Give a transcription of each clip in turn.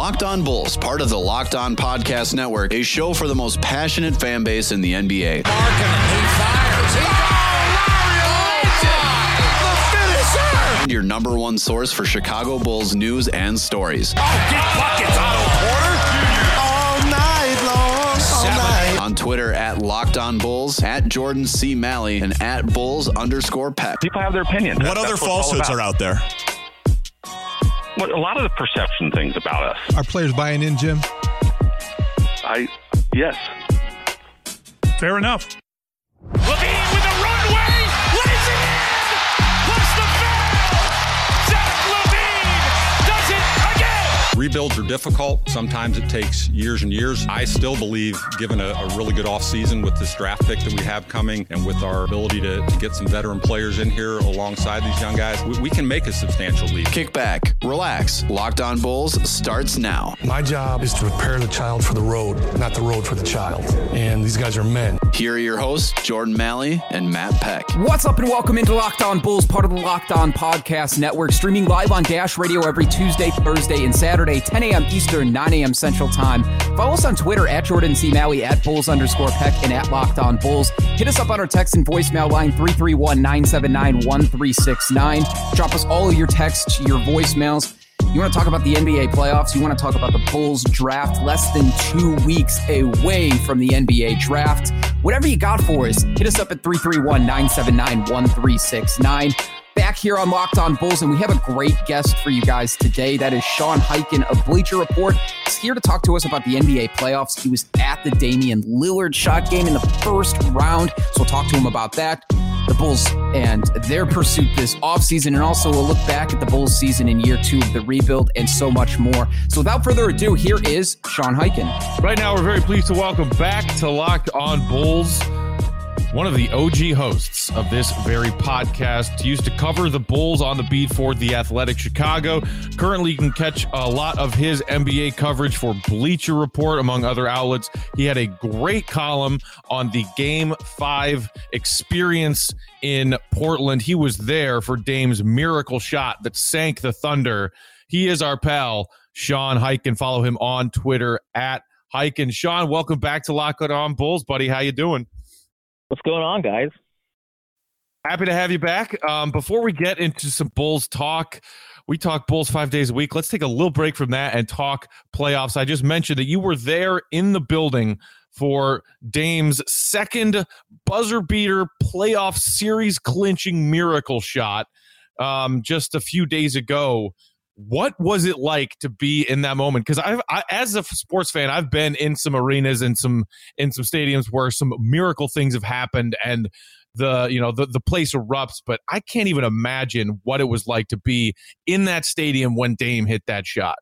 Locked On Bulls, part of the Locked On Podcast Network, a show for the most passionate fan base in the NBA. he fires. He And your number one source for Chicago Bulls news and stories. Oh, get buckets, Otto Porter. All night long. All night. On Twitter at Locked On Bulls, at Jordan C. Malley, and at Bulls underscore Peck. people have their opinions. What other falsehoods are out there? What, a lot of the perception things about us. Are players buying in, Jim? I yes. Fair enough. Rebuilds are difficult. Sometimes it takes years and years. I still believe, given a, a really good offseason with this draft pick that we have coming and with our ability to, to get some veteran players in here alongside these young guys, we, we can make a substantial leap. Kick back, relax. Locked On Bulls starts now. My job is to prepare the child for the road, not the road for the child. And these guys are men. Here are your hosts, Jordan Malley and Matt Peck. What's up and welcome into Locked On Bulls, part of the Locked On Podcast Network, streaming live on Dash Radio every Tuesday, Thursday, and Saturday, 10 a.m. Eastern, 9 a.m. Central Time. Follow us on Twitter at Jordan C. Malley, at Bulls underscore Peck, and at Locked On Bulls. Hit us up on our text and voicemail line 331 979 1369. Drop us all of your texts, your voicemails. You want to talk about the NBA playoffs? You want to talk about the Bulls draft? Less than two weeks away from the NBA draft. Whatever you got for us, hit us up at 331 979 1369. Back here on Locked On Bulls, and we have a great guest for you guys today. That is Sean Highkin of Bleacher Report. He's here to talk to us about the NBA playoffs. He was at the Damian Lillard shot game in the first round, so we'll talk to him about that the Bulls and their pursuit this offseason, and also a look back at the Bulls season in year two of the rebuild and so much more. So without further ado, here is Sean Highkin. Right now, we're very pleased to welcome back to Locked On Bulls one of the OG hosts of this very podcast. Used to cover the Bulls on the beat for The Athletic Chicago. Currently, you can catch a lot of his NBA coverage for Bleacher Report, among other outlets. He had a great column on the Game 5 experience in Portland. He was there for Dame's miracle shot that sank the Thunder. He is our pal, Sean Highkin. Follow him on Twitter at Highkin. Sean, welcome back to Locked On Bulls, buddy. How you doing? What's going on, guys? Happy to have you back. Um, before we get into some Bulls talk, we talk Bulls five days a week. Let's take a little break from that and talk playoffs. I just mentioned that you were there in the building for Dame's second buzzer beater playoff series clinching miracle shot um, just a few days ago. What was it like to be in that moment? Because I've, I, as a sports fan, I've been in some arenas and some in some stadiums where some miracle things have happened, and the you know the the place erupts. But I can't even imagine what it was like to be in that stadium when Dame hit that shot.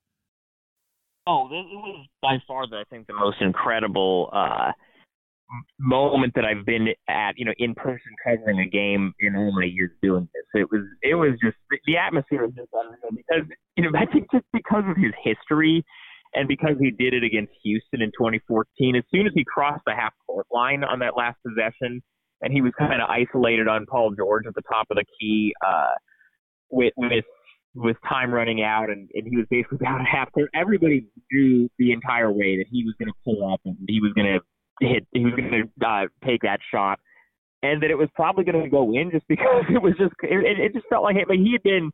Oh, it was by far, the, I think, the most incredible uh, moment that I've been at. You know, in person covering a game in all my years doing this. It was, it was just the atmosphere was just unreal because you know I think just because of his history and because he did it against Houston in 2014. As soon as he crossed the half court line on that last possession, and he was kind of isolated on Paul George at the top of the key uh, with with with time running out, and, and he was basically down at half court. Everybody knew the entire way that he was going to pull up and he was going to hit, he was going to uh, take that shot, and that it was probably going to go in just because it was just it, it just felt like. But he had been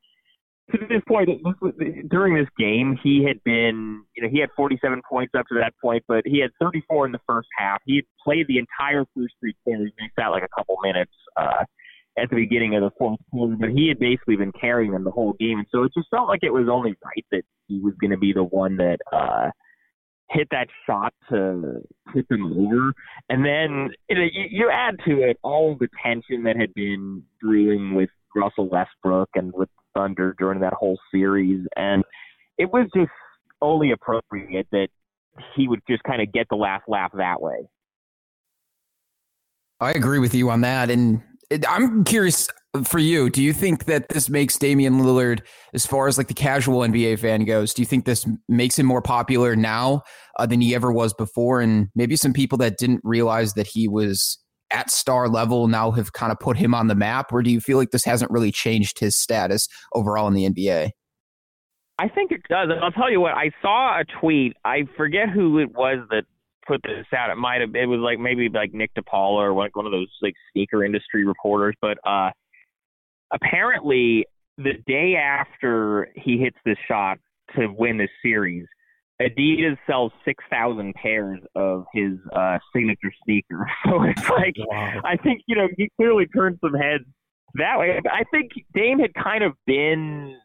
to this point during this game, he had been, you know, he had 47 points up to that point, but he had 34 in the first half. He had played the entire first three quarters. He sat like a couple minutes uh, at the beginning of the fourth quarter, but he had basically been carrying them the whole game, and so it just felt like it was only right that he was going to be the one that uh, hit that shot to tip him over, and then you, know, you, you add to it all the tension that had been brewing with Russell Westbrook and with Thunder during that whole series, and it was just only appropriate that he would just kind of get the last laugh that way. I agree with you on that, and I'm curious for you. Do you think that this makes Damian Lillard, as far as like the casual NBA fan goes, do you think this makes him more popular now uh, than he ever was before? And maybe some people that didn't realize that he was at star level now have kind of put him on the map, or do you feel like this hasn't really changed his status overall in the NBA? I think it does. And I'll tell you what, I saw a tweet. I forget who it was that put this out. It might have it was like maybe like Nick DePaula or like one of those like sneaker industry reporters. But uh apparently the day after he hits this shot to win this series, Adidas sells six thousand pairs of his uh signature sneaker. So it's like wow. I think, you know, he clearly turned some heads that way. I think Dame had kind of been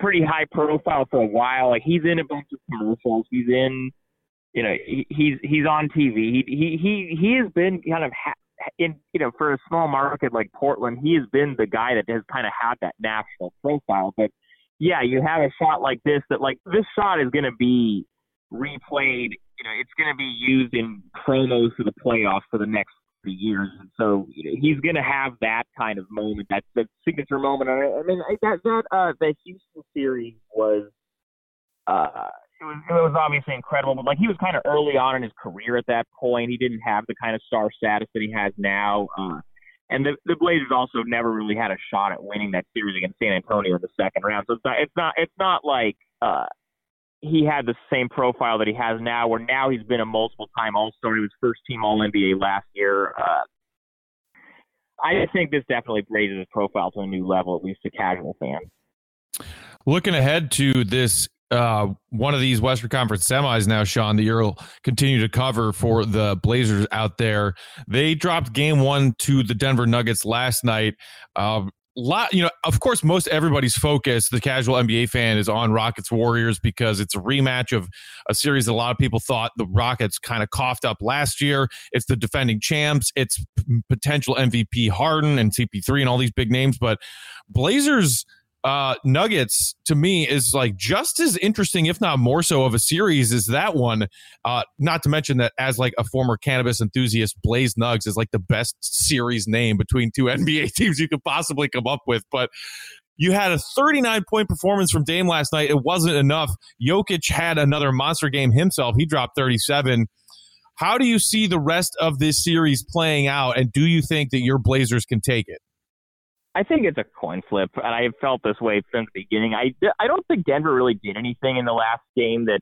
pretty high profile for a while. Like he's in a bunch of commercials. He's in, you know, he, he's he's on TV. He he he he has been kind of ha- in you know for a small market like Portland, he has been the guy that has kind of had that national profile. But yeah, you have a shot like this that like this shot is going to be replayed. You know, it's going to be used in promos for the playoffs for the next few years. And so you know, he's going to have that kind of moment, that, that signature moment. I mean, that that uh, the Houston series was uh, it was it was obviously incredible, but like he was kind of early on in his career at that point. He didn't have the kind of star status that he has now. Uh, and the the Blazers also never really had a shot at winning that series against San Antonio in the second round. So it's not it's not it's not like uh, he had the same profile that he has now, where now he's been a multiple time All Star. He was first team All NBA last year. Uh, I think this definitely raises his profile to a new level, at least to casual fans. Looking ahead to this uh, one of these Western Conference semis now, Sean, that you'll continue to cover for the Blazers out there. They dropped game one to the Denver Nuggets last night. Uh, lot, you know, of course, most everybody's focus, the casual NBA fan, is on Rockets Warriors because it's a rematch of a series that a lot of people thought the Rockets kind of coughed up last year. It's the defending champs, it's potential MVP Harden and CP3 and all these big names, but Blazers uh, Nuggets to me is like just as interesting, if not more so, of a series as that one. Uh, not to mention that as like a former cannabis enthusiast, Blaze Nugs is like the best series name between two NBA teams you could possibly come up with. But you had a 39 point performance from Dame last night. It wasn't enough. Jokic had another monster game himself. He dropped 37. How do you see the rest of this series playing out? And do you think that your Blazers can take it? I think it's a coin flip, and I have felt this way since the beginning. I, I don't think Denver really did anything in the last game that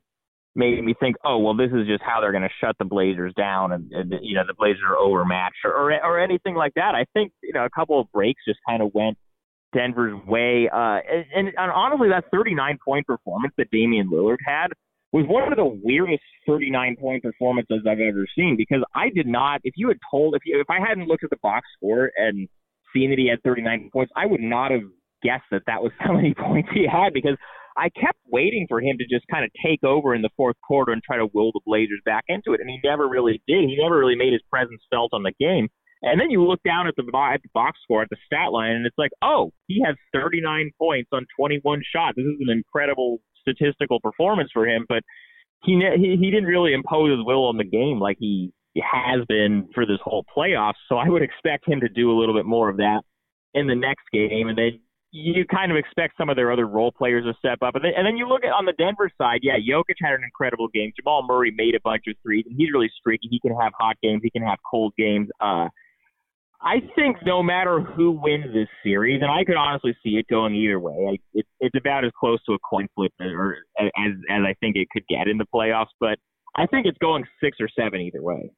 made me think, oh, well, this is just how they're going to shut the Blazers down, and, and you know the Blazers are overmatched or, or or anything like that. I think you know a couple of breaks just kind of went Denver's way, uh, and, and, honestly, that 39 point performance that Damian Lillard had was one of the weirdest 39 point performances I've ever seen because I did not. If you had told, if you, if I hadn't looked at the box score and seen that he had 39 points, I would not have guessed that that was how many points he had because I kept waiting for him to just kind of take over in the fourth quarter and try to will the Blazers back into it, and he never really did. He never really made his presence felt on the game. And then you look down at the at the box score at the stat line, and it's like, oh, he has 39 points on 21 shots. This is an incredible statistical performance for him, but he he, he didn't really impose his will on the game like he has been for this whole playoffs. So I would expect him to do a little bit more of that in the next game. And then you kind of expect some of their other role players to step up. And then, and then you look at on the Denver side, yeah, Jokic had an incredible game. Jamal Murray made a bunch of threes, and he's really streaky. He can have hot games, he can have cold games. Uh, I think no matter who wins this series, and I could honestly see it going either way. I, it, it's about as close to a coin flip or as as I think it could get in the playoffs. But I think it's going six or seven either way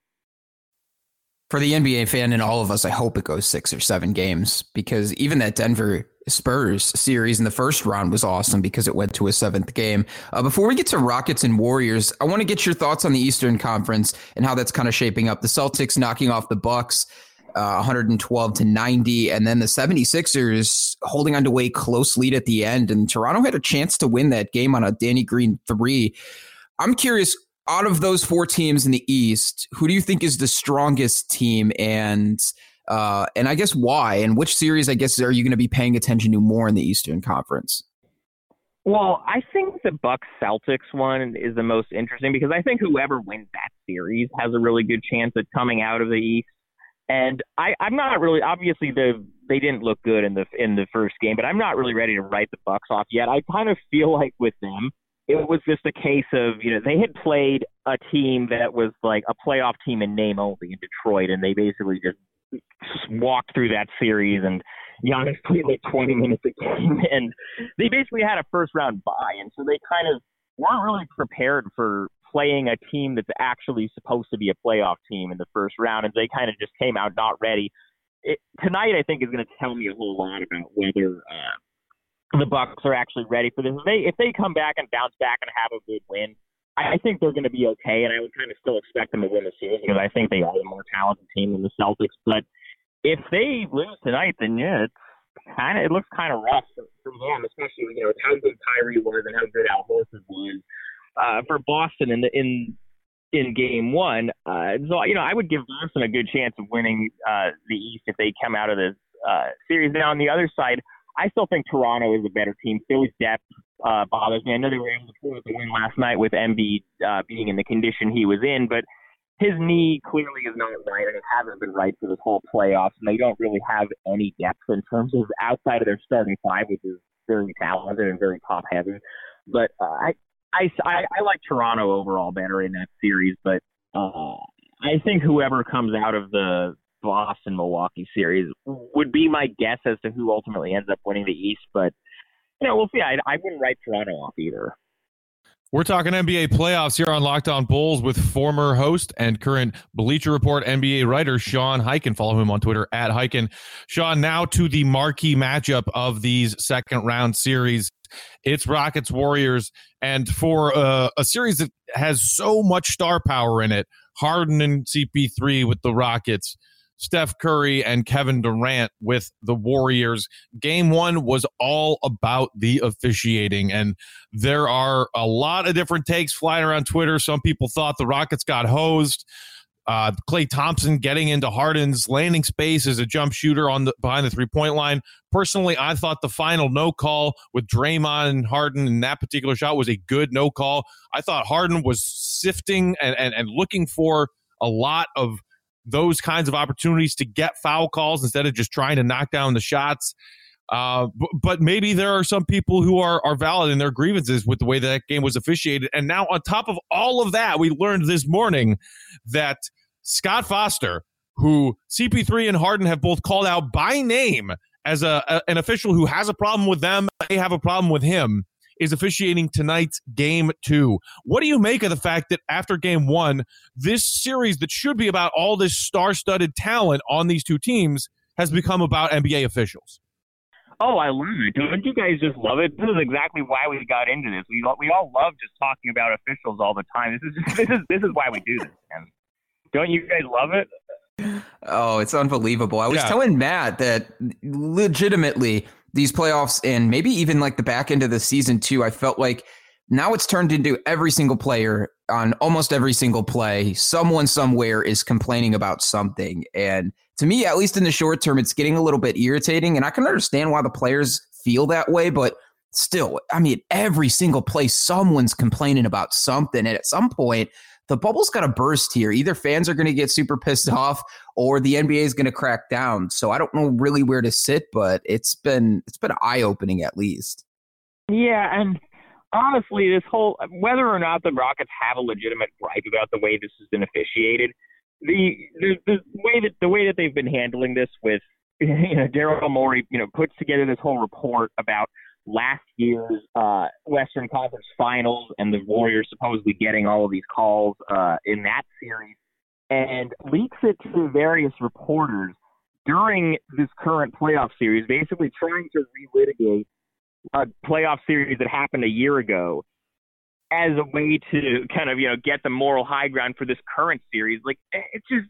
for the NBA fan and all of us, I hope it goes six or seven games because even that Denver Spurs series in the first round was awesome because it went to a seventh game. Uh, before we get to Rockets and Warriors, I want to get your thoughts on the Eastern Conference and how that's kind of shaping up. The Celtics knocking off the Bucks. Uh, 112 to 90 and then the 76ers holding on to a close lead at the end and Toronto had a chance to win that game on a Danny Green 3. I'm curious out of those four teams in the East, who do you think is the strongest team, and uh, and I guess why, and which series I guess are you going to be paying attention to more in the Eastern Conference? Well, I think the Bucks Celtics one is the most interesting because I think whoever wins that series has a really good chance at coming out of the East. And I, I'm not really obviously the they didn't look good in the in the first game, but I'm not really ready to write the Bucks off yet. I kind of feel like with them, it was just a case of you know they had played a team that was like a playoff team in name only in Detroit, and they basically just walked through that series and Giannis played like 20 minutes a game, and they basically had a first round bye, and so they kind of weren't really prepared for playing a team that's actually supposed to be a playoff team in the first round, and they kind of just came out not ready. It, tonight, I think, is going to tell me a whole lot about whether uh, the Bucks are actually ready for this. If they if they come back and bounce back and have a good win, I think they're going to be okay, and I would kind of still expect them to win the series because I think they are the more talented team than the Celtics. But if they lose tonight, then yeah, it's kind of it looks kind of rough for, them, especially you know how good Kyrie was and how good Al Horford was uh, for Boston in the in in Game One. Uh, so you know, I would give Boston a good chance of winning uh, the East if they come out of this uh, series. Now on the other side, I still think Toronto is a better team. Philly's depth uh, bothers me. I know they were able to pull out the win last night with Embiid uh, being in the condition he was in, but his knee clearly is not right, and it hasn't been right for this whole playoffs. And they don't really have any depth in terms of outside of their starting five, which is very talented and very top heavy. But uh, I, I, I, I like Toronto overall better in that series, but uh, I think whoever comes out of the Boston Milwaukee series would be my guess as to who ultimately ends up winning the East. But you know, we'll see. I, I wouldn't write Toronto off either. We're talking NBA playoffs here on Locked On Bulls with former host and current Bleacher Report NBA writer Sean Highkin. Follow him on Twitter at Highkin. Sean, now to the marquee matchup of these second round series. It's Rockets Warriors, and for uh, a series that has so much star power in it, Harden and CP3 with the Rockets. Steph Curry and Kevin Durant with the Warriors. Game one was all about the officiating, and there are a lot of different takes flying around Twitter. Some people thought the Rockets got hosed. Uh, Klay Thompson getting into Harden's landing space as a jump shooter on the behind the three point line. Personally, I thought the final no call with Draymond and Harden in that particular shot was a good no call. I thought Harden was sifting and, and, and looking for a lot of those kinds of opportunities to get foul calls instead of just trying to knock down the shots. Uh, but maybe there are some people who are are valid in their grievances with the way that game was officiated. And now, on top of all of that, we learned this morning that Scott Foster, who CP3 and Harden have both called out by name as a, a an official who has a problem with them, they have a problem with him is officiating tonight's game two. What do you make of the fact that after game one, this series that should be about all this star studded talent on these two teams has become about NBA officials? Oh, I love it. Don't you guys just love it? This is exactly why we got into this. We we all love just talking about officials all the time. This is just, this is this is why we do this. Man. Don't you guys love it? Oh, it's unbelievable. I was yeah. telling Matt that legitimately these playoffs and maybe even like the back end of the season too, I felt like now it's turned into every single player on almost every single play. Someone somewhere is complaining about something. And to me, at least in the short term, it's getting a little bit irritating. And I can understand why the players feel that way, but still, I mean, every single play, someone's complaining about something. And at some point, the bubble's got to burst here. Either fans are going to get super pissed off or the NBA is going to crack down. So I don't know really where to sit, but it's been it's been eye opening at least. Yeah, and honestly, this whole whether or not the Rockets have a legitimate gripe about the way this has been officiated, the the, the way that the way that they've been handling this with you know Daryl Morey, you know, puts together this whole report about last year's uh, Western Conference Finals and the Warriors supposedly getting all of these calls uh, in that series, and leaks it to various reporters during this current playoff series, basically trying to relitigate a playoff series that happened a year ago as a way to kind of you know get the moral high ground for this current series. Like it's just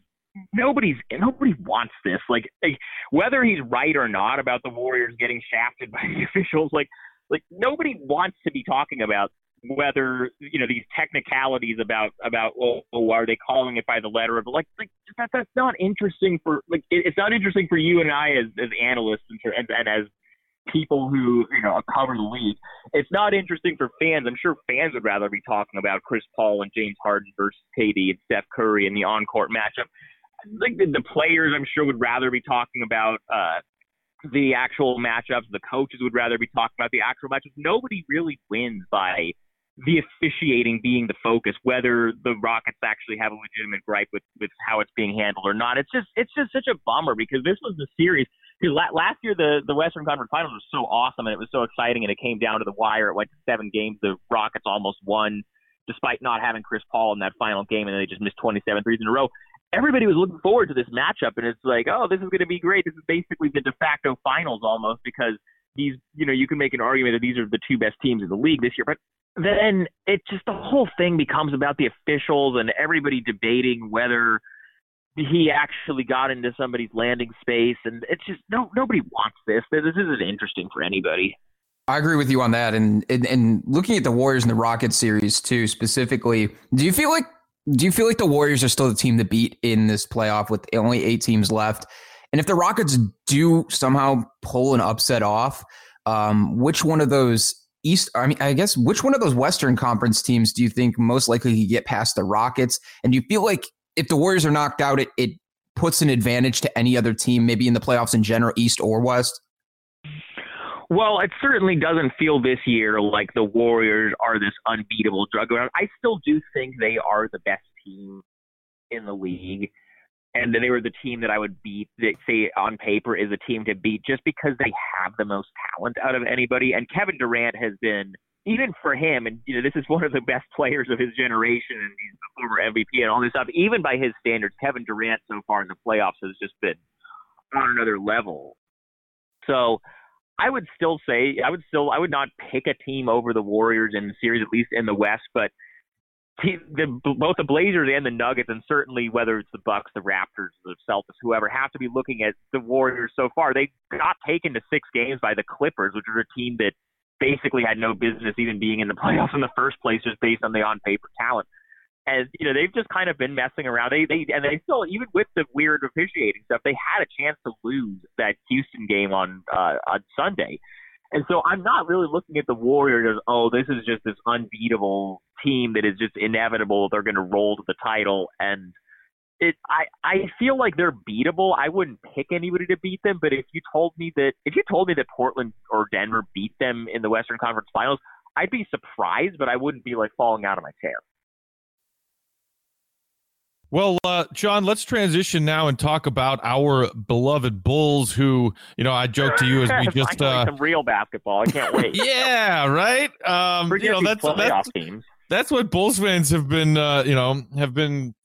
nobody's nobody wants this. Like, like whether he's right or not about the Warriors getting shafted by the officials, like like nobody wants to be talking about whether you know these technicalities about about oh, oh are they calling it by the letter of like like that that's not interesting for like it, it's not interesting for you and I as as analysts and, and, and as people who you know cover the league. It's not interesting for fans. I'm sure fans would rather be talking about Chris Paul and James Harden versus KD and Steph Curry in the on-court matchup think the, the players, I'm sure, would rather be talking about uh, the actual matchups. The coaches would rather be talking about the actual matchups. Nobody really wins by the officiating being the focus, whether the Rockets actually have a legitimate gripe with, with how it's being handled or not. It's just it's just such a bummer because this was the series last year the the Western Conference Finals was so awesome and it was so exciting and it came down to the wire. It went to seven games. The Rockets almost won despite not having Chris Paul in that final game and they just missed 27 threes in a row. Everybody was looking forward to this matchup and it's like, oh, this is going to be great. This is basically the de facto finals almost because these, you know, you can make an argument that these are the two best teams in the league this year, but then it just the whole thing becomes about the officials and everybody debating whether he actually got into somebody's landing space, and it's just no nobody wants this. This isn't interesting for anybody. I agree with you on that, and, and and looking at the Warriors and the Rockets series too specifically, do you feel like do you feel like the Warriors are still the team to beat in this playoff with only eight teams left? And if the Rockets do somehow pull an upset off, um, which one of those East, I mean, I guess which one of those Western Conference teams do you think most likely to get past the Rockets? And do you feel like if the Warriors are knocked out, it, it puts an advantage to any other team, maybe in the playoffs in general, East or West? Well, it certainly doesn't feel this year like the Warriors are this unbeatable drug around. I still do think they are the best team in the league. And they were the team that I would beat, that say on paper is a team to beat just because they have the most talent out of anybody. And Kevin Durant has been even for him, and you know, this is one of the best players of his generation, and he's the former MVP and all this stuff. Even by his standards, Kevin Durant so far in the playoffs has just been on another level. So I would still say I would still I would not pick a team over the Warriors in the series, at least in the West, but the, both the Blazers and the Nuggets, and certainly whether it's the Bucks, the Raptors, the Celtics, whoever, have to be looking at the Warriors so far. They got taken to six games by the Clippers, which are a team that basically had no business even being in the playoffs in the first place, just based on the on paper talent. And you know they've just kind of been messing around. They they and they still even with the weird officiating stuff, they had a chance to lose that Houston game on uh, on Sunday. And so I'm not really looking at the Warriors as, oh, this is just this unbeatable team that is just inevitable. They're going to roll to the title. And it I I feel like they're beatable. I wouldn't pick anybody to beat them, but if you told me that if you told me that Portland or Denver beat them in the Western Conference Finals, I'd be surprised, but I wouldn't be like falling out of my chair. Well, uh, John, let's transition now and talk about our beloved Bulls. Who, you know, I joke to you as we just uh, some real basketball. I can't wait. yeah, right. Um, you know, that's that's, teams. that's what Bulls fans have been, uh, you know, have been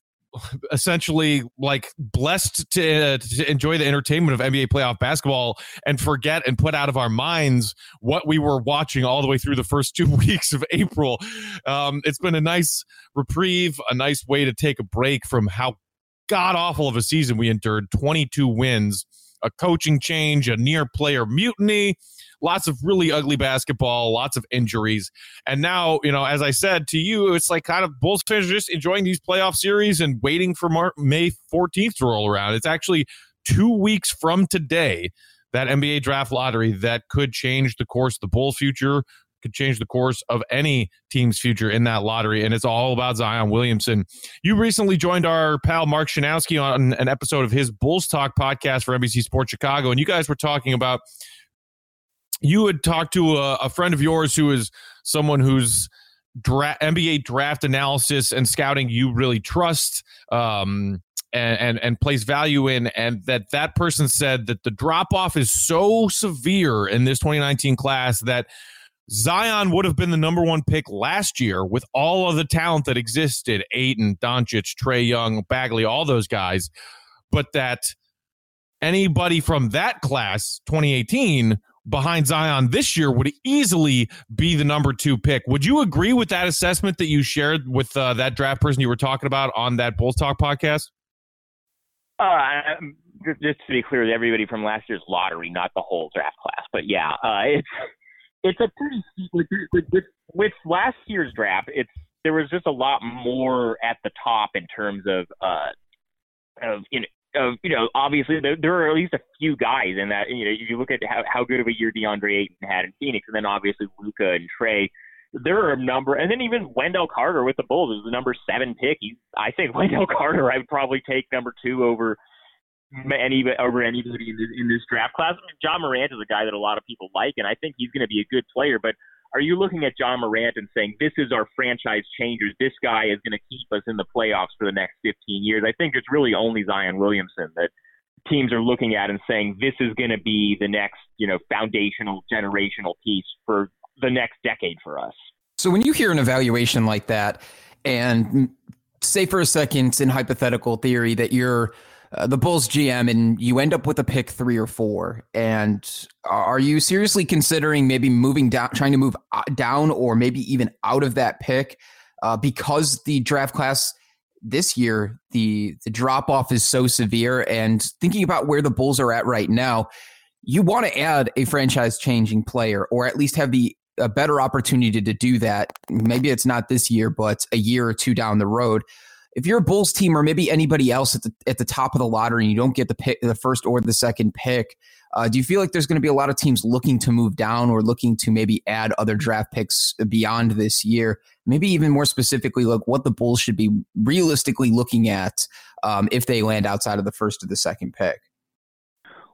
essentially like blessed to, uh, to enjoy the entertainment of NBA playoff basketball and forget and put out of our minds what we were watching all the way through the first two weeks of April. Um, it's been a nice reprieve, a nice way to take a break from how god awful of a season we endured 22 wins, a coaching change, a near player mutiny lots of really ugly basketball, lots of injuries. And now, you know, as I said to you, it's like kind of Bulls fans are just enjoying these playoff series and waiting for Mar- May 14th to roll around. It's actually two weeks from today, that NBA draft lottery that could change the course of the Bulls' future, could change the course of any team's future in that lottery. And it's all about Zion Williamson. You recently joined our pal Mark Schanowski on an episode of his Bulls Talk podcast for NBC Sports Chicago. And you guys were talking about you had talked to a, a friend of yours who is someone who's NBA draft analysis and scouting you really trust um, and, and and place value in, and that that person said that the drop off is so severe in this 2019 class that Zion would have been the number one pick last year with all of the talent that existed Ayton, Doncic, Trae Young, Bagley, all those guys, but that anybody from that class, 2018, behind Zion this year would easily be the number two pick. Would you agree with that assessment that you shared with uh, that draft person you were talking about on that Bulls Talk podcast? Uh, just to be clear, everybody from last year's lottery, not the whole draft class. But yeah, uh, it's it's a pretty with, with, with last year's draft. It's there was just a lot more at the top in terms of uh, of you know of you know obviously there, there, are at least a few guys in that you know you look at how, how good of a year DeAndre Ayton had in Phoenix and then obviously Luka and Trae there are a number and then even Wendell Carter with the Bulls is the number seven pick He's, I think Wendell Carter I would probably take number two over any over anybody in this, in this draft class. I mean, Ja Morant is a guy that a lot of people like and I think he's going to be a good player but are you looking at Ja Morant and saying this is our franchise changers? This guy is going to keep us in the playoffs for the next 15 years. I think it's really only Zion Williamson that teams are looking at and saying this is going to be the next, you know, foundational generational piece for the next decade for us. So when you hear an evaluation like that, and say for a second in hypothetical theory that you're uh, the Bulls GM and you end up with a pick three or four, and are you seriously considering maybe moving down, trying to move uh, down, or maybe even out of that pick uh, because the draft class this year the the drop off is so severe, and thinking about where the Bulls are at right now, you want to add a franchise changing player, or at least have the a better opportunity to do that. Maybe it's not this year, but a year or two down the road. If you're a Bulls team or maybe anybody else at the at the top of the lottery and you don't get the pick, the first or the second pick, uh, do you feel like there's going to be a lot of teams looking to move down or looking to maybe add other draft picks beyond this year? Maybe even more specifically, like what the Bulls should be realistically looking at um, if they land outside of the first or the second pick.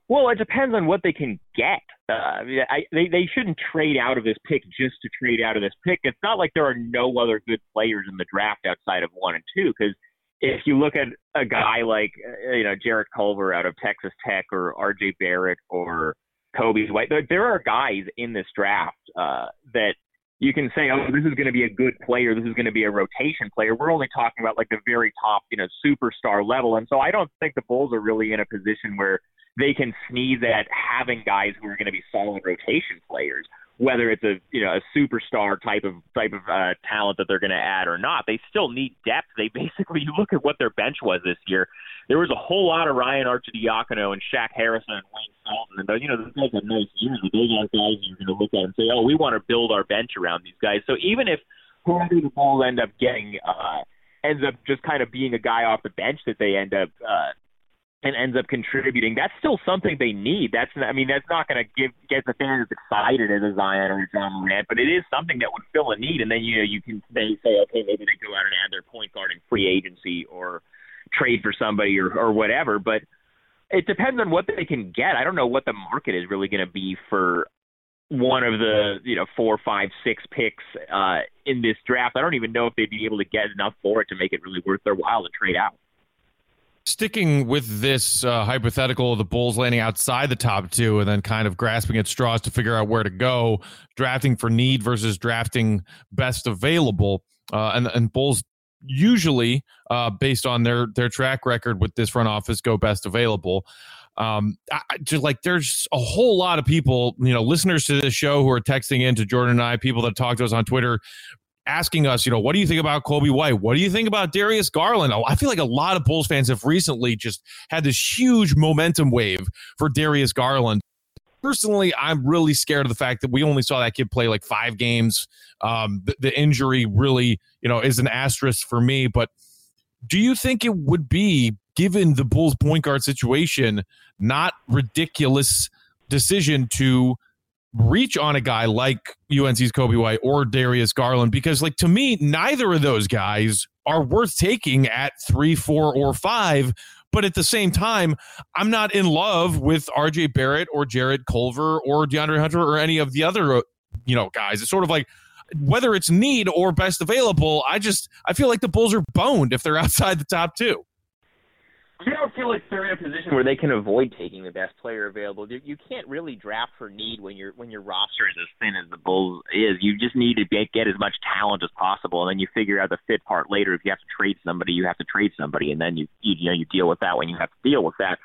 Well, it depends on what they can get. Uh, I, they they shouldn't trade out of this pick just to trade out of this pick. It's not like there are no other good players in the draft outside of one and two. Because if you look at a guy like uh, you know Jarrett Culver out of Texas Tech or R.J. Barrett or Coby White, there, there are guys in this draft uh, that you can say, oh, this is going to be a good player. This is going to be a rotation player. We're only talking about like the very top, you know, superstar level. And so I don't think the Bulls are really in a position where they can sneeze at having guys who are going to be solid rotation players, whether it's a you know a superstar type of type of uh, talent that they're going to add or not. They still need depth. They basically you look at what their bench was this year. There was a whole lot of Ryan Arcidiacono and Shaq Harrison and Wayne Selden, and you know those guys have nice years. Those aren't guys you're going to look at and say, oh, we want to build our bench around these guys. So even if whoever the Bulls end up getting. uh ends up just kind of being a guy off the bench that they end up uh, and ends up contributing, that's still something they need. That's I mean that's not going to give get the fans as excited as a Zion or a Ja Morant, but it is something that would fill a need. And then you know you can say, say okay maybe they go out and add their point guard in free agency or trade for somebody or or whatever. But it depends on what they can get. I don't know what the market is really going to be for one of the you know four, five, six picks uh, in this draft. I don't even know if they'd be able to get enough for it to make it really worth their while to trade out. Sticking with this uh, hypothetical of the Bulls landing outside the top two and then kind of grasping at straws to figure out where to go, drafting for need versus drafting best available, uh, and and Bulls usually, uh, based on their their track record with this front office, go best available. Um, I, just like there's a whole lot of people, you know, listeners to this show who are texting in to Jordan and I, people that talk to us on Twitter, asking us, you know, what do you think about Coby White? What do you think about Darius Garland? Oh, I feel like a lot of Bulls fans have recently just had this huge momentum wave for Darius Garland. Personally, I'm really scared of the fact that we only saw that kid play like five games. Um, the, the injury really, you know, is an asterisk for me. But do you think it would be, given the Bulls point guard situation, not ridiculous decision to reach on a guy like UNC's Coby White or Darius Garland because, like, to me, neither of those guys are worth taking at three, four, or five. But at the same time, I'm not in love with RJ Barrett or Jarrett Culver or DeAndre Hunter or any of the other, uh, you know, guys. It's sort of like whether it's need or best available. I just I feel like the Bulls are boned if they're outside the top two. I don't feel like they're in a position where they can avoid taking the best player available. You, can't really draft for need when your when your roster is as thin as the Bulls is. You just need to get, get as much talent as possible, and then you figure out the fit part later. If you have to trade somebody, you have to trade somebody, and then you you, you know you deal with that when you have to deal with that.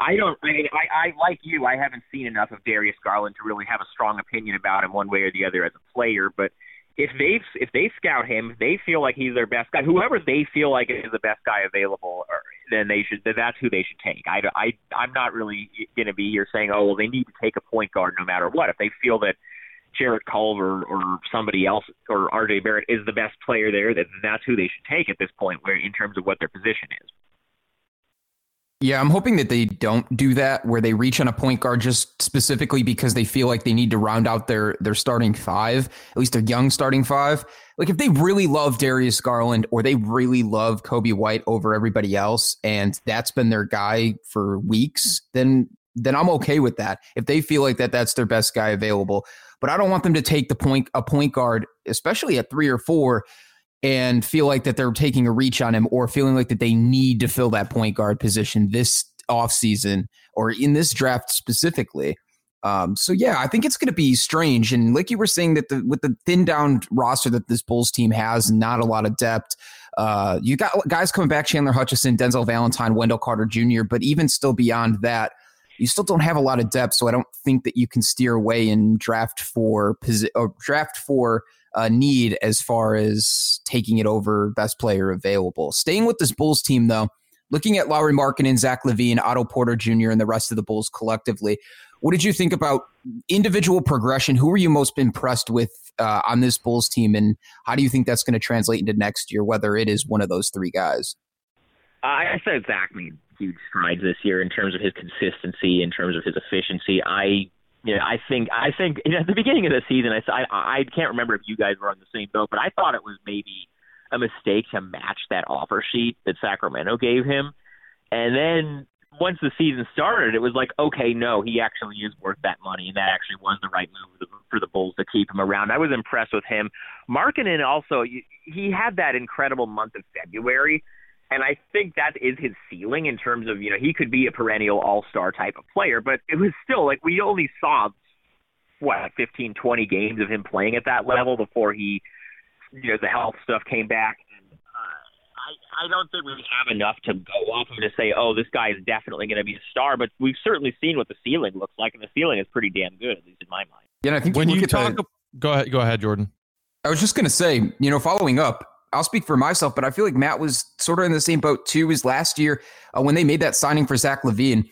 I don't. I mean, I, I like you. I haven't seen enough of Darius Garland to really have a strong opinion about him one way or the other as a player, but if they if they scout him, they feel like he's their best guy, whoever they feel like is the best guy available, or, then they should. Then that's who they should take. I, I I'm not really going to be here saying, oh well, they need to take a point guard no matter what. If they feel that Jarrett Culver or somebody else or RJ Barrett is the best player there, then that's who they should take at this point, where in terms of what their position is. Yeah, I'm hoping that they don't do that where they reach on a point guard just specifically because they feel like they need to round out their their starting five, at least their young starting five. Like if they really love Darius Garland or they really love Coby White over everybody else and that's been their guy for weeks, then then I'm okay with that. If they feel like that that's their best guy available. But I don't want them to take the point a point guard, especially at 3 or 4 and feel like that they're taking a reach on him or feeling like that they need to fill that point guard position this offseason or in this draft specifically. Um, so yeah, I think it's going to be strange. And like you were saying, that the with the thin down roster that this Bulls team has, not a lot of depth. Uh, you got guys coming back: Chandler Hutchison, Denzel Valentine, Wendell Carter Jr. But even still beyond that, you still don't have a lot of depth. So I don't think that you can steer away and draft for or draft for a need as far as taking it over best player available. Staying with this Bulls team though. Looking at Lauri Markkanen, Zach LaVine, Otto Porter Jr., and the rest of the Bulls collectively, what did you think about individual progression? Who were you most impressed with uh, on this Bulls team, and how do you think that's going to translate into next year? Whether it is one of those three guys. I said Zach made huge strides this year in terms of his consistency, in terms of his efficiency. I, you know, I think I think you know, at the beginning of the season, I, I I can't remember if you guys were on the same boat, but I thought it was maybe a mistake to match that offer sheet that Sacramento gave him. And then once the season started, it was like, okay, no, he actually is worth that money, and that actually was the right move for the Bulls to keep him around. I was impressed with him. Markkanen also, he had that incredible month of February, and I think that is his ceiling in terms of, you know, he could be a perennial all-star type of player, but it was still like we only saw what like 15, 20 games of him playing at that level before he, you know, the health stuff came back I, I don't think we have enough to go off of to say, oh, this guy is definitely going to be a star. But we've certainly seen what the ceiling looks like, and the ceiling is pretty damn good, at least in my mind. Yeah, I think when you, you talk, the, go ahead, go ahead, Jordan. I was just going to say, you know, following up, I'll speak for myself, but I feel like Matt was sort of in the same boat too as last year uh, when they made that signing for Zach LaVine.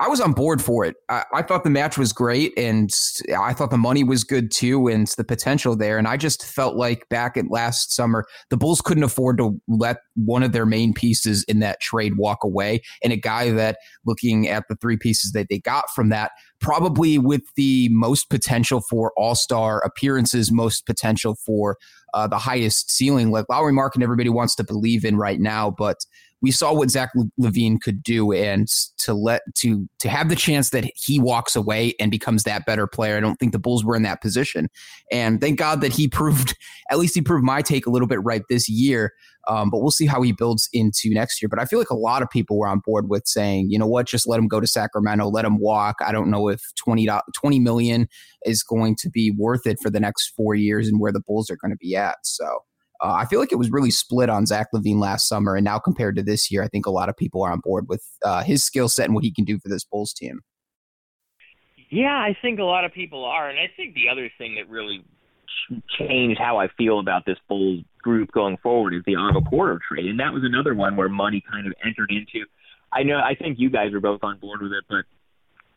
I was on board for it. I, I, thought the match was great, and I thought the money was good too, and the potential there. And I just felt like back at last summer, the Bulls couldn't afford to let one of their main pieces in that trade walk away, and a guy that, looking at the three pieces that they got from that, probably with the most potential for All Star appearances, most potential for uh, the highest ceiling, like Lauri Markkanen everybody wants to believe in right now, but we saw what Zach LaVine could do, and to let to to have the chance that he walks away and becomes that better player. I don't think the Bulls were in that position, and thank God that he proved at least he proved my take a little bit right this year. Um, but we'll see how he builds into next year. But I feel like a lot of people were on board with saying, you know what, just let him go to Sacramento, let him walk. I don't know if 20, 20 million is going to be worth it for the next four years and where the Bulls are going to be at. So uh, I feel like it was really split on Zach LaVine last summer, and now compared to this year, I think a lot of people are on board with uh, his skill set and what he can do for this Bulls team. Yeah, I think a lot of people are, and I think the other thing that really changed how I feel about this Bulls group going forward is the Otto Porter trade, and that was another one where money kind of entered into. I know, I think you guys are both on board with it, but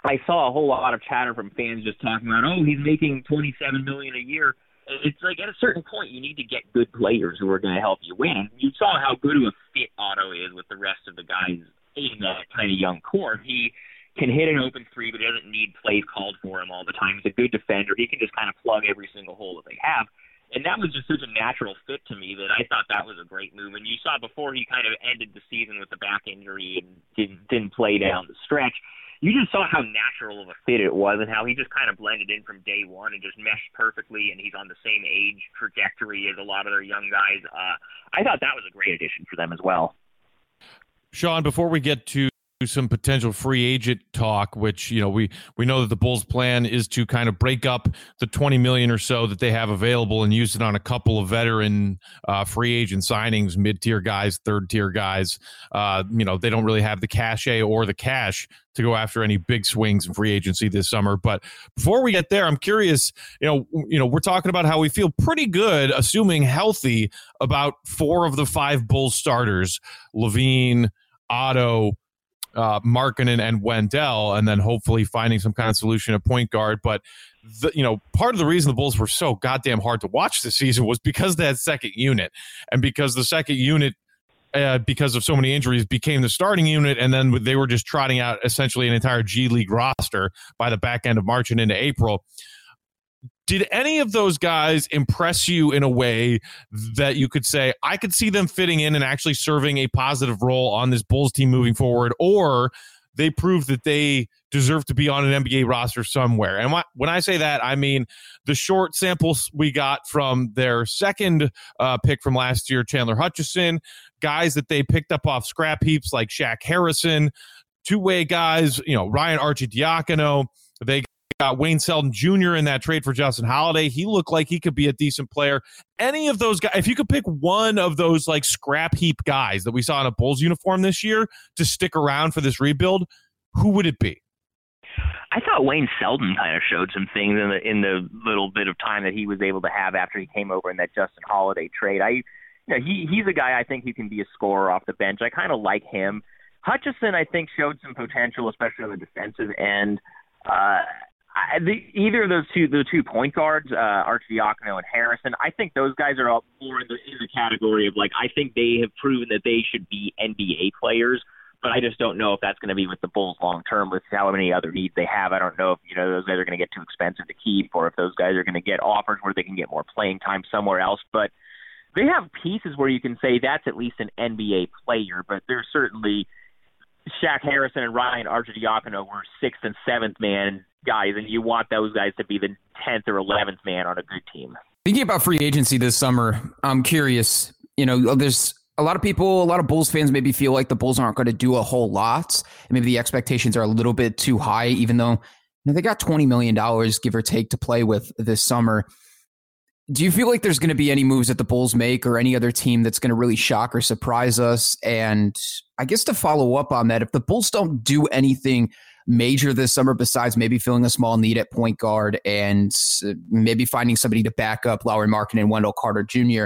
I saw a whole lot of chatter from fans just talking about, oh, he's making twenty-seven million a year it's like at a certain point you need to get good players who are going to help you win. You saw how good of a fit Otto is with the rest of the guys in that kind of young core. He can hit an open three, but he doesn't need plays called for him all the time. He's a good defender. He can just kind of plug every single hole that they have. And that was just such a natural fit to me that I thought that was a great move. And you saw before he kind of ended the season with the back injury and didn't didn't play down the stretch you just saw how natural of a fit it was and how he just kind of blended in from day one and just meshed perfectly and he's on the same age trajectory as a lot of their young guys. Uh, I thought that was a great addition for them as well. Sean, before we get to some potential free agent talk, which you know we we know that the Bulls' plan is to kind of break up the twenty million or so that they have available and use it on a couple of veteran uh, free agent signings, mid tier guys, third tier guys. Uh, you know they don't really have the cachet or the cash to go after any big swings in free agency this summer. But before we get there, I'm curious. You know, you know, we're talking about how we feel pretty good, assuming healthy, about four of the five Bulls starters: LaVine, Otto uh, Markkanen and Wendell, and then hopefully finding some kind of solution at point guard. But the, you know, part of the reason the Bulls were so goddamn hard to watch this season was because that second unit, and because the second unit. Uh, because of so many injuries, became the starting unit, and then they were just trotting out essentially an entire G League roster by the back end of March and into April did any of those guys impress you in a way that you could say I could see them fitting in and actually serving a positive role on this Bulls team moving forward, or they proved that they deserve to be on an NBA roster somewhere? And when I say that, I mean the short samples we got from their second uh, pick from last year, Chandler Hutchison, guys that they picked up off scrap heaps like Shaq Harrison, two way guys. You know, Ryan Arcidiacono. They got Wayne Selden Jr. in that trade for Justin Holiday. He looked like he could be a decent player. Any of those guys, if you could pick one of those like scrap heap guys that we saw in a Bulls uniform this year to stick around for this rebuild, who would it be? I thought Wayne Selden kind of showed some things in the in the little bit of time that he was able to have after he came over in that Justin Holiday trade. I, you know, he he's a guy I think who can be a scorer off the bench. I kind of like him. Hutchison, I think, showed some potential, especially on the defensive end. Uh, I, the, either of those two, the two point guards, uh, Arcidiacono and Harrison, I think those guys are all more in the in the category of like I think they have proven that they should be NBA players but I just don't know if that's going to be with the Bulls long term with how many other needs they have. I don't know if you know those guys are going to get too expensive to keep, or if those guys are going to get offers where they can get more playing time somewhere else. But they have pieces where you can say that's at least an NBA player. But there's certainly Shaq Harrison and Ryan Arcidiacono were sixth and seventh man guys, and you want those guys to be the tenth or eleventh man on a good team. Thinking about free agency this summer, I'm curious. You know, there's a lot of people, a lot of Bulls fans maybe feel like the Bulls aren't going to do a whole lot. And maybe the expectations are a little bit too high, even though you know, they got $20 million, give or take, to play with this summer. Do you feel like there's going to be any moves that the Bulls make or any other team that's going to really shock or surprise us? And I guess to follow up on that, if the Bulls don't do anything major this summer besides maybe filling a small need at point guard and uh, maybe finding somebody to back up Lauri Markkanen and Wendell Carter Jr.,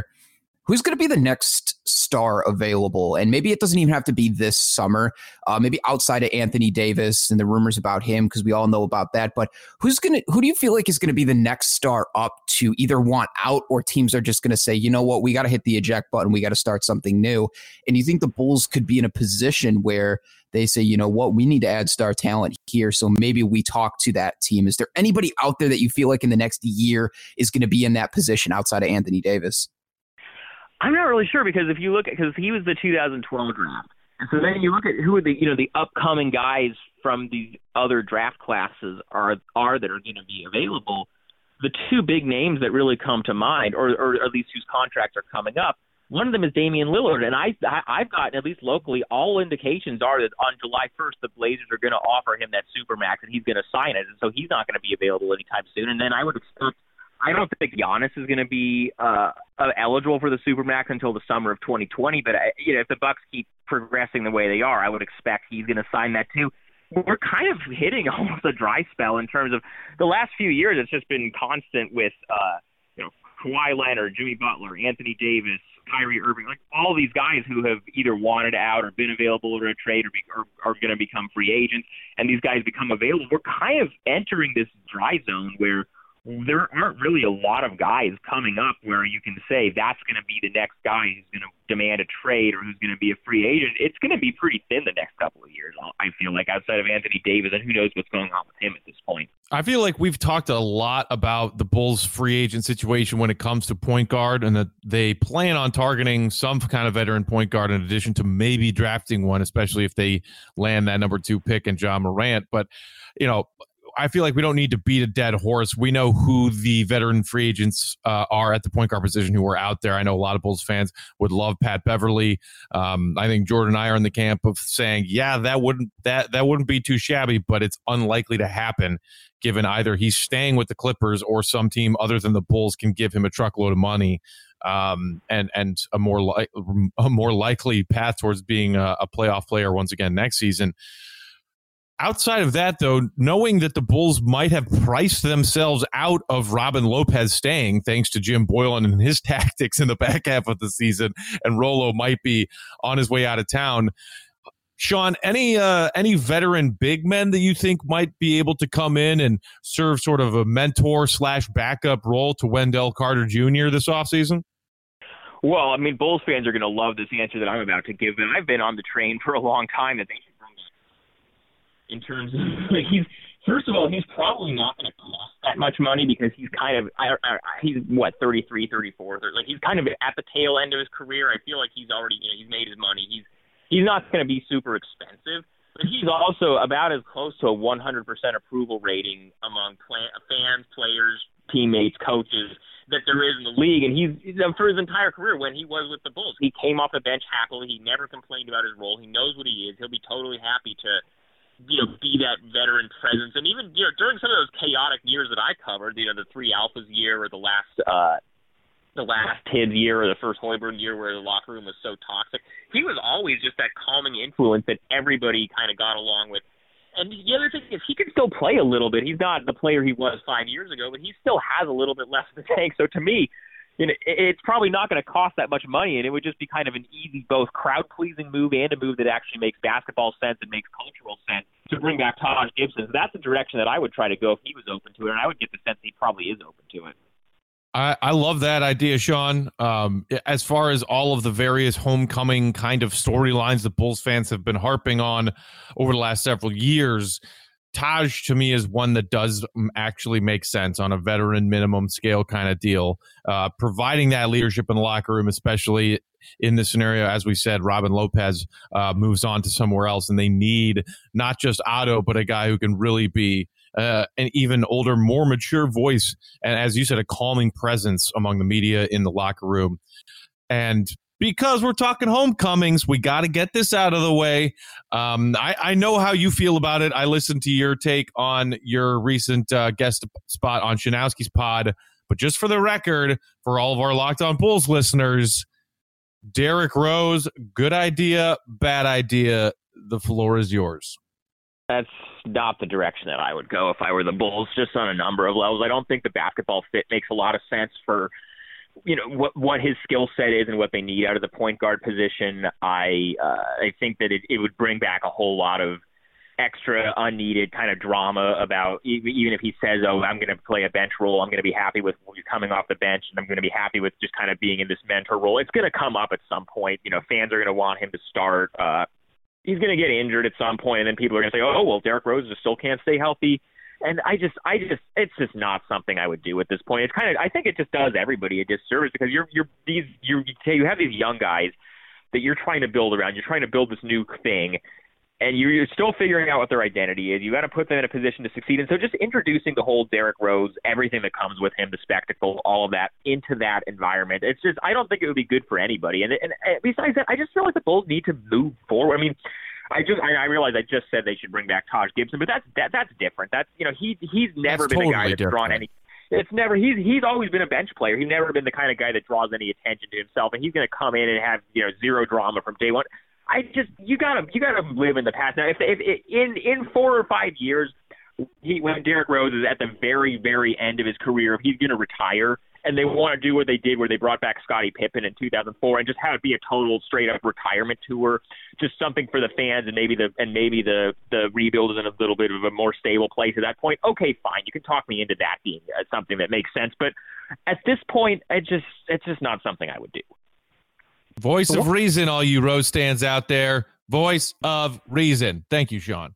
who's going to be the next star available? And maybe it doesn't even have to be this summer. Uh, maybe outside of Anthony Davis and the rumors about him, because we all know about that. But who's going to? Who do you feel like is going to be the next star up to either want out or teams are just going to say, you know what, we got to hit the eject button, we got to start something new. And you think the Bulls could be in a position where they say, you know what, we need to add star talent here. So maybe we talk to that team. Is there anybody out there that you feel like in the next year is going to be in that position outside of Anthony Davis? I'm not really sure because if you look at because he was the 2012 draft, and so then you look at who are the you know the upcoming guys from these other draft classes are are that are going to be available. The two big names that really come to mind, or or at least whose contracts are coming up, one of them is Damian Lillard, and I, I I've gotten at least locally all indications are that on July 1st the Blazers are going to offer him that supermax and he's going to sign it, and so he's not going to be available anytime soon. And then I would expect I don't think Giannis is going to be uh, uh, eligible for the supermax until the summer of 2020. But I, you know, if the Bucks keep progressing the way they are, I would expect he's going to sign that too. We're kind of hitting almost a dry spell in terms of the last few years. It's just been constant with uh, you know Kawhi Leonard, Jimmy Butler, Anthony Davis, Kyrie Irving, like all these guys who have either wanted out or been available over a trade or, be, or are going to become free agents, and these guys become available. We're kind of entering this dry zone where there aren't really a lot of guys coming up where you can say that's going to be the next guy who's going to demand a trade or who's going to be a free agent. It's going to be pretty thin the next couple of years, I feel like, outside of Anthony Davis, and who knows what's going on with him at this point. I feel like we've talked a lot about the Bulls' free agent situation when it comes to point guard, and that they plan on targeting some kind of veteran point guard in addition to maybe drafting one, especially if they land that number two pick in Ja Morant. But, you know, I feel like we don't need to beat a dead horse. We know who the veteran free agents uh, are at the point guard position who are out there. I know a lot of Bulls fans would love Pat Beverley. Um, I think Jordan and I are in the camp of saying, yeah, that wouldn't that that wouldn't be too shabby, but it's unlikely to happen given either he's staying with the Clippers or some team other than the Bulls can give him a truckload of money um, and and a more li- a more likely path towards being a, a playoff player once again next season outside of that, though, knowing that the Bulls might have priced themselves out of Robin Lopez staying thanks to Jim Boylen and his tactics in the back half of the season, and Rolo might be on his way out of town. Sean, any uh, any veteran big men that you think might be able to come in and serve sort of a mentor slash backup role to Wendell Carter Jr. this offseason? Well, I mean, Bulls fans are going to love this answer that I'm about to give, and I've been on the train for a long time that they in terms of like he's first of all he's probably not going to cost that much money because he's kind of I, I, he's what 33 34 30, like he's kind of at the tail end of his career. I feel like he's already you know he's made his money. He's he's not going to be super expensive but he's also about as close to a 100% approval rating among plan, fans players teammates coaches that there is in the league. And he's um, for his entire career when he was with the Bulls. He came off the bench happily. He never complained about his role. He knows what he is. He'll be totally happy to you know, be that veteran presence. And even you know, during some of those chaotic years that I covered, you know, the three alphas year or the last uh, the last Thibs year or the first Hoiberg year where the locker room was so toxic, he was always just that calming influence that everybody kind of got along with. And the other thing is he can still play a little bit. He's not the player he was five years ago, but he still has a little bit left in the tank. So to me, you know, it's probably not going to cost that much money, and it would just be kind of an easy, both crowd pleasing move and a move that actually makes basketball sense and makes cultural sense to bring back Taj Gibson. That's the direction that I would try to go if he was open to it, and I would get the sense he probably is open to it. I, I love that idea, Sean. Um, as far as all of the various homecoming kind of storylines that Bulls fans have been harping on over the last several years, Taj to me is one that does actually make sense on a veteran minimum scale kind of deal. Uh, providing that leadership in the locker room, especially in this scenario, as we said, Robin Lopez uh, moves on to somewhere else, and they need not just Otto, but a guy who can really be uh, an even older, more mature voice, and as you said, a calming presence among the media in the locker room. And because we're talking homecomings, we got to get this out of the way. Um, I, I, know how you feel about it. I listened to your take on your recent uh, guest spot on Shanowski's pod, but just for the record, for all of our Locked On Bulls listeners, Derrick Rose, good idea, bad idea. The floor is yours. That's not the direction that I would go if I were the Bulls, just on a number of levels. I don't think the basketball fit makes a lot of sense for you know what what his skill set is and what they need out of the point guard position. I uh, I think that it, it would bring back a whole lot of extra unneeded kind of drama about even if he says, "Oh, I'm going to play a bench role. I'm going to be happy with coming off the bench, and I'm going to be happy with just kind of being in this mentor role." It's going to come up at some point. You know, fans are going to want him to start. Uh, he's going to get injured at some point, and then people are going to say, "Oh, well, Derrick Rose just still can't stay healthy." And I just, I just, it's just not something I would do at this point. It's kind of, I think it just does everybody a disservice because you're, you're these, you you have these young guys that you're trying to build around. You're trying to build this new thing, and you're still figuring out what their identity is. You got to put them in a position to succeed. And so, just introducing the whole Derrick Rose, everything that comes with him, the spectacle, all of that into that environment. It's just, I don't think it would be good for anybody. And, and besides that, I just feel like the Bulls need to move forward. I mean I just I, I realize I just said they should bring back Taj Gibson, but that's that that's different. That's you know he he's never that's been totally a guy that's different. drawn any. It's never he's he's always been a bench player. He's never been the kind of guy that draws any attention to himself, and he's going to come in and have you know zero drama from day one. I just you gotta you gotta live in the past now. If, if, if in in four or five years, he when Derrick Rose is at the very very end of his career, if he's going to retire, and they want to do what they did where they brought back Scottie Pippen in 2004 and just have it be a total straight up retirement tour, just something for the fans and maybe the and maybe the the rebuild is in a little bit of a more stable place at that point. Okay, fine, you can talk me into that being uh, something that makes sense, but at this point, it just it's just not something I would do. Voice of reason, all you Rose stands out there. Voice of reason. Thank you, Sean.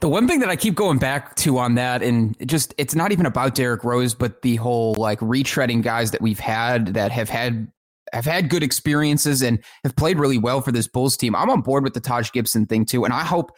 The one thing that I keep going back to on that, and just it's not even about Derrick Rose, but the whole like retreading guys that we've had that have had have had good experiences and have played really well for this Bulls team. I'm on board with the Taj Gibson thing too, and I hope.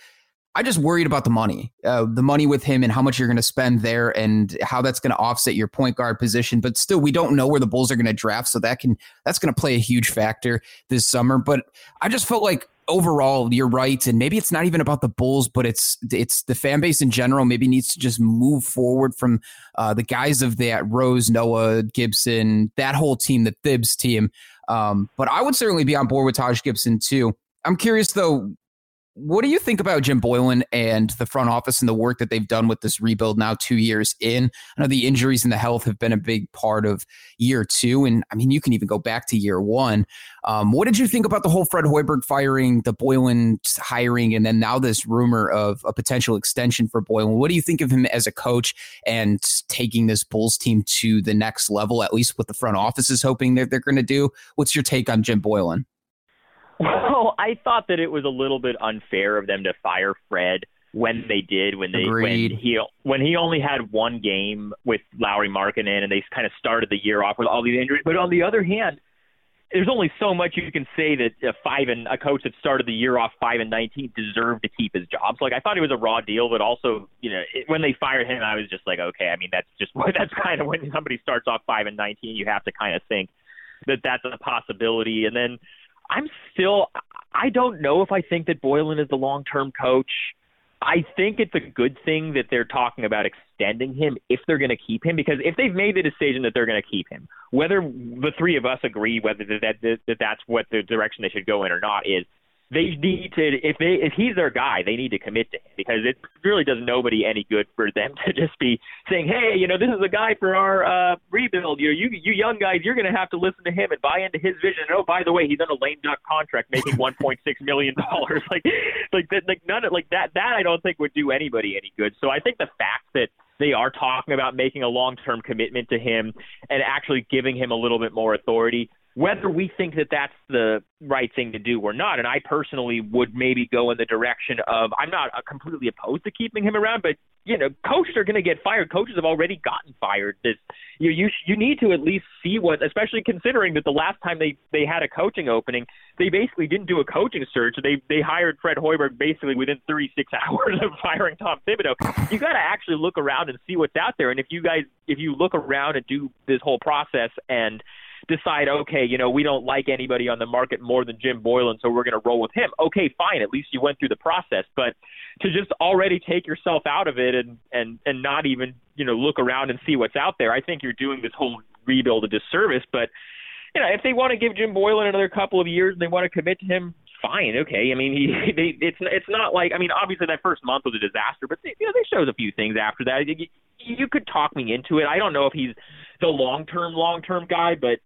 I just worried about the money, uh, the money with him, and how much you're going to spend there, and how that's going to offset your point guard position. But still, we don't know where the Bulls are going to draft, so that can that's going to play a huge factor this summer. But I just felt like overall, you're right, and maybe it's not even about the Bulls, but it's it's the fan base in general. Maybe needs to just move forward from uh, the guys of that Rose, Noah, Gibson, that whole team, the Thibs team. Um, but I would certainly be on board with Taj Gibson too. I'm curious though, what do you think about Jim Boylen and the front office and the work that they've done with this rebuild now two years in? I know the injuries and the health have been a big part of year two. And I mean, you can even go back to year one. Um, what did you think about the whole Fred Hoiberg firing, the Boylen hiring, and then now this rumor of a potential extension for Boylen? What do you think of him as a coach and taking this Bulls team to the next level, at least what the front office is hoping that they're going to do? What's your take on Jim Boylen? Well, I thought that it was a little bit unfair of them to fire Fred when they did when they Agreed. when he when he only had one game with Lauri Markkanen and they kind of started the year off with all these injuries. But on the other hand, there's only so much you can say that a five and a coach that started the year off five and nineteen deserved to keep his job. So like I thought it was a raw deal, but also you know it, when they fired him, I was just like, okay, I mean that's just that's kind of when somebody starts off five and nineteen, you have to kind of think that that's a possibility, and then I'm still I don't know if I think that Boylen is the long term coach. I think it's a good thing that they're talking about extending him if they're going to keep him because if they've made the decision that they're going to keep him, whether the three of us agree whether that, that, that that's what the direction they should go in or not is they need to if they if he's their guy, they need to commit to him because it really does nobody any good for them to just be saying, hey, you know, this is a guy for our uh, rebuild. You you you young guys, you're going to have to listen to him and buy into his vision. And, oh, by the way, he's on a lame duck contract, making 1.6 million dollars. like, like that, like none of like that. That I don't think would do anybody any good. So I think the fact that they are talking about making a long-term commitment to him and actually giving him a little bit more authority whether we think that that's the right thing to do or not. And I personally would maybe go in the direction of I'm not uh, completely opposed to keeping him around, but you know, coaches are going to get fired. Coaches have already gotten fired. This you you you need to at least see what, especially considering that the last time they they had a coaching opening, they basically didn't do a coaching search. They they hired Fred Hoiberg basically within 36 hours of firing Tom Thibodeau. You got to actually look around and see what's out there. And if you guys if you look around and do this whole process and decide, okay, you know, we don't like anybody on the market more than Jim Boylen, so we're going to roll with him. Okay, fine. At least you went through the process. But to just already take yourself out of it and and and not even you know look around and see what's out there, I think you're doing this whole rebuild a disservice. But you know, if they want to give Jim Boylen another couple of years and they want to commit to him, fine, okay. I mean, he they, it's it's not like I mean, obviously that first month was a disaster, but they, you know they showed a few things after that. You, you could talk me into it. I don't know if he's the long term long term guy, but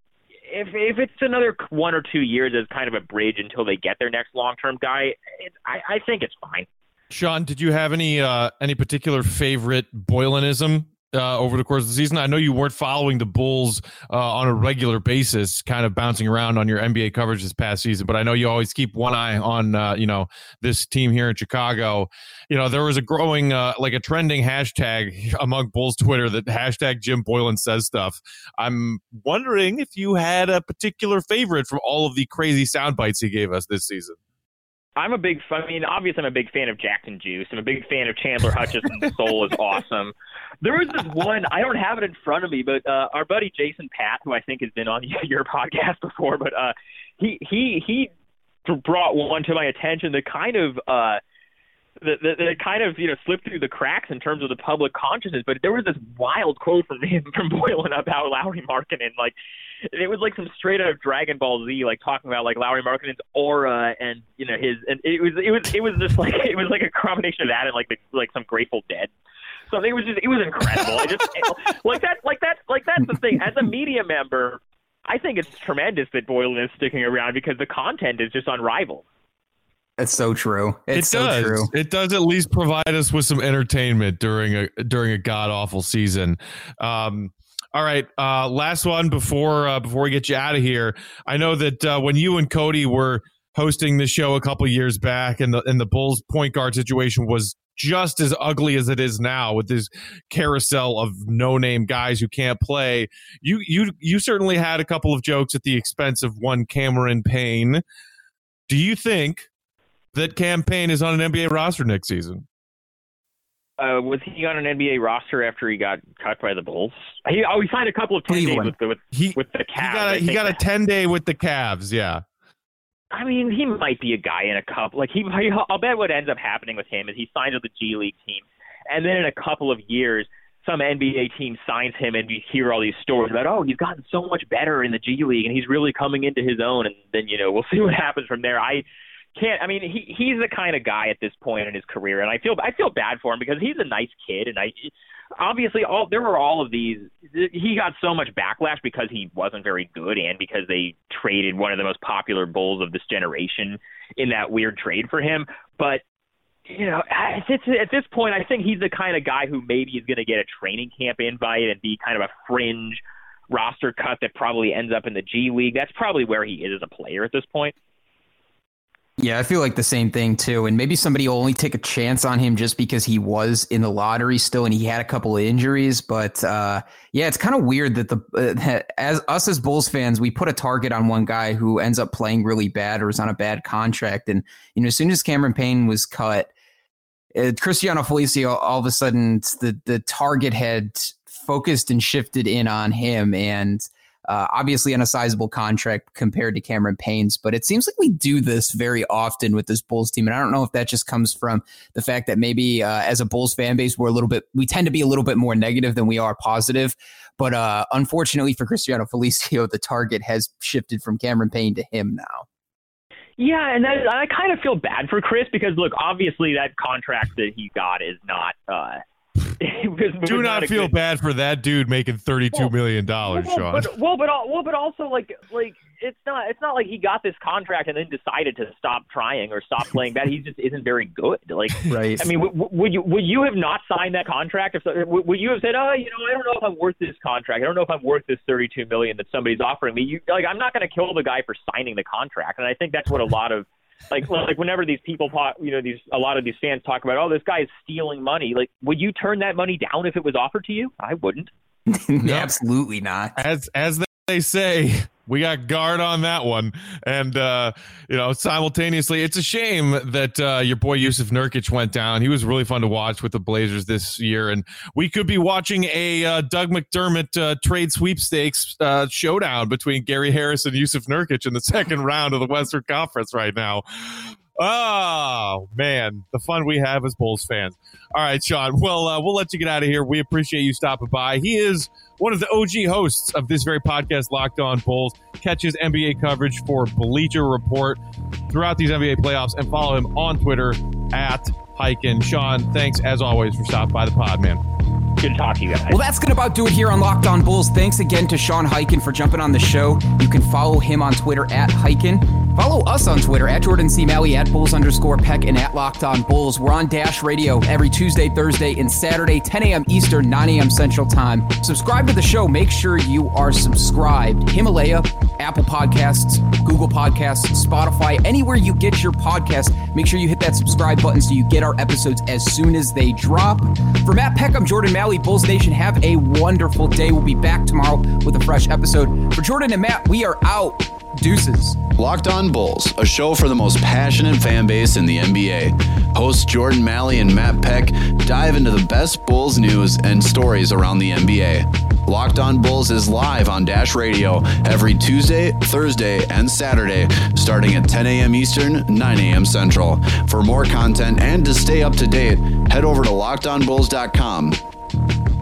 if if it's another one or two years as kind of a bridge until they get their next long term guy, it, I, I think it's fine. Sean, did you have any uh, any particular favorite Boylenism uh, over the course of the season? I know you weren't following the Bulls uh, on a regular basis, kind of bouncing around on your NBA coverage this past season, but I know you always keep one eye on uh, you know this team here in Chicago. You know there was a growing uh, like a trending hashtag among Bulls Twitter that hashtag Jim Boylen says stuff. I'm wondering if you had a particular favorite from all of the crazy sound bites he gave us this season. I'm a big. I mean, obviously, I'm a big fan of Jackson Juice. I'm a big fan of Chandler Hutchison's soul is awesome. There was this one. I don't have it in front of me, but uh, our buddy Jason Pat, who I think has been on your podcast before, but uh, he he he brought one to my attention that kind of uh, that, that, that kind of you know slipped through the cracks in terms of the public consciousness. But there was this wild quote from him from Boylen about Lauri Markkanen, like it was like some straight out of Dragon Ball Z, like talking about like Lauri Markkanen's aura and you know his and it was it was it was just like it was like a combination of that and like the like some Grateful Dead. So it was just it was incredible. I just like that like that like that's the thing. As a media member, I think it's tremendous that Boylen is sticking around because the content is just unrivaled. It's so true. It's it does. so true. It does at least provide us with some entertainment during a during a god awful season. Um, all right, uh, last one before uh, before we get you out of here. I know that uh, when you and Cody were hosting the show a couple years back, and the and the Bulls point guard situation was just as ugly as it is now with this carousel of no name guys who can't play. You you you certainly had a couple of jokes at the expense of one Cameron Payne. Do you think that Cam Payne is on an NBA roster next season? Uh, was he on an NBA roster after he got cut by the Bulls? He oh, he signed a couple of ten days with the with, he, with the Cavs. He got a, he got a ten day with the Cavs. Yeah. I mean, he might be a guy in a couple. Like he, I'll bet what ends up happening with him is he signs with the G League team, and then in a couple of years, some NBA team signs him, and we hear all these stories about, oh, he's gotten so much better in the G League, and he's really coming into his own. And then you know we'll see what happens from there. I can't. I mean, he he's the kind of guy at this point in his career, and I feel I feel bad for him because he's a nice kid, and I obviously all there were all of these. He got so much backlash because he wasn't very good, and because they traded one of the most popular Bulls of this generation in that weird trade for him. But you know, at this, at this point, I think he's the kind of guy who maybe is going to get a training camp invite and be kind of a fringe roster cut that probably ends up in the G League. That's probably where he is as a player at this point. Yeah, I feel like the same thing too. And maybe somebody will only take a chance on him just because he was in the lottery still and he had a couple of injuries. But uh, yeah, it's kind of weird that the uh, as us as Bulls fans, we put a target on one guy who ends up playing really bad or is on a bad contract. And you know, as soon as Cameron Payne was cut, uh, Cristiano Felicio all of a sudden the the target had focused and shifted in on him and Uh, obviously, on a sizable contract compared to Cameron Payne's, but it seems like we do this very often with this Bulls team. And I don't know if that just comes from the fact that maybe uh, as a Bulls fan base, we're a little bit, we tend to be a little bit more negative than we are positive. But uh, unfortunately for Cristiano Felicio, the target has shifted from Cameron Payne to him now. Yeah, and that, I kind of feel bad for Chris because look, obviously that contract that he got is not. Uh, Do not, not feel good... bad for that dude making thirty-two well, million dollars, well, Sean. But, well, but well, but also like like it's not it's not like he got this contract and then decided to stop trying or stop playing bad. He just isn't very good. Like, right? I mean, w- would you would you have not signed that contract if so, would you have said, oh, you know, I don't know if I'm worth this contract. I don't know if I'm worth this 32 million that somebody's offering me. You like, I'm not going to kill the guy for signing the contract, and I think that's what a lot of like like whenever these people talk, you know, these a lot of these fans talk about, oh, this guy is stealing money. Like, would you turn that money down if it was offered to you? I wouldn't. Absolutely not. As as they say, we got guard on that one. And, uh, you know, simultaneously, it's a shame that uh, your boy Jusuf Nurkic went down. He was really fun to watch with the Blazers this year. And we could be watching a uh, Doug McDermott uh, trade sweepstakes uh, showdown between Gary Harris and Jusuf Nurkic in the second round of the Western Conference right now. Oh man, the fun we have as Bulls fans. All right, Sean. Well, uh, we'll let you get out of here. We appreciate you stopping by. He is one of the OG hosts of this very podcast, Locked On Bulls. Catches NBA coverage for Bleacher Report throughout these NBA playoffs, and follow him on Twitter at Highkin. Sean, thanks as always for stopping by the pod, man. Good to talk to you guys. Well, that's going to about do it here on Locked On Bulls. Thanks again to Sean Highkin for jumping on the show. You can follow him on Twitter at Highkin. Follow us on Twitter at Jordan C. Malley, at Bulls underscore Peck, and at Locked On Bulls. We're on Dash Radio every Tuesday, Thursday, and Saturday, 10 a.m. Eastern, 9 a.m. Central Time. Subscribe to the show. Make sure you are subscribed. Himalaya, Apple Podcasts, Google Podcasts, Spotify, anywhere you get your podcast. Make sure you hit that subscribe button so you get our episodes as soon as they drop. For Matt Peck, I'm Jordan Malley. Bulls Nation, have a wonderful day. We'll be back tomorrow with a fresh episode. For Jordan and Matt, we are out. Deuces. Locked On Bulls, a show for the most passionate fan base in the NBA. Hosts Jordan Malley and Matt Peck dive into the best Bulls news and stories around the NBA. Locked On Bulls is live on Dash Radio every Tuesday, Thursday, and Saturday, starting at 10 a.m. Eastern, 9 a.m. Central. For more content and to stay up to date, head over to lockedonbulls.com you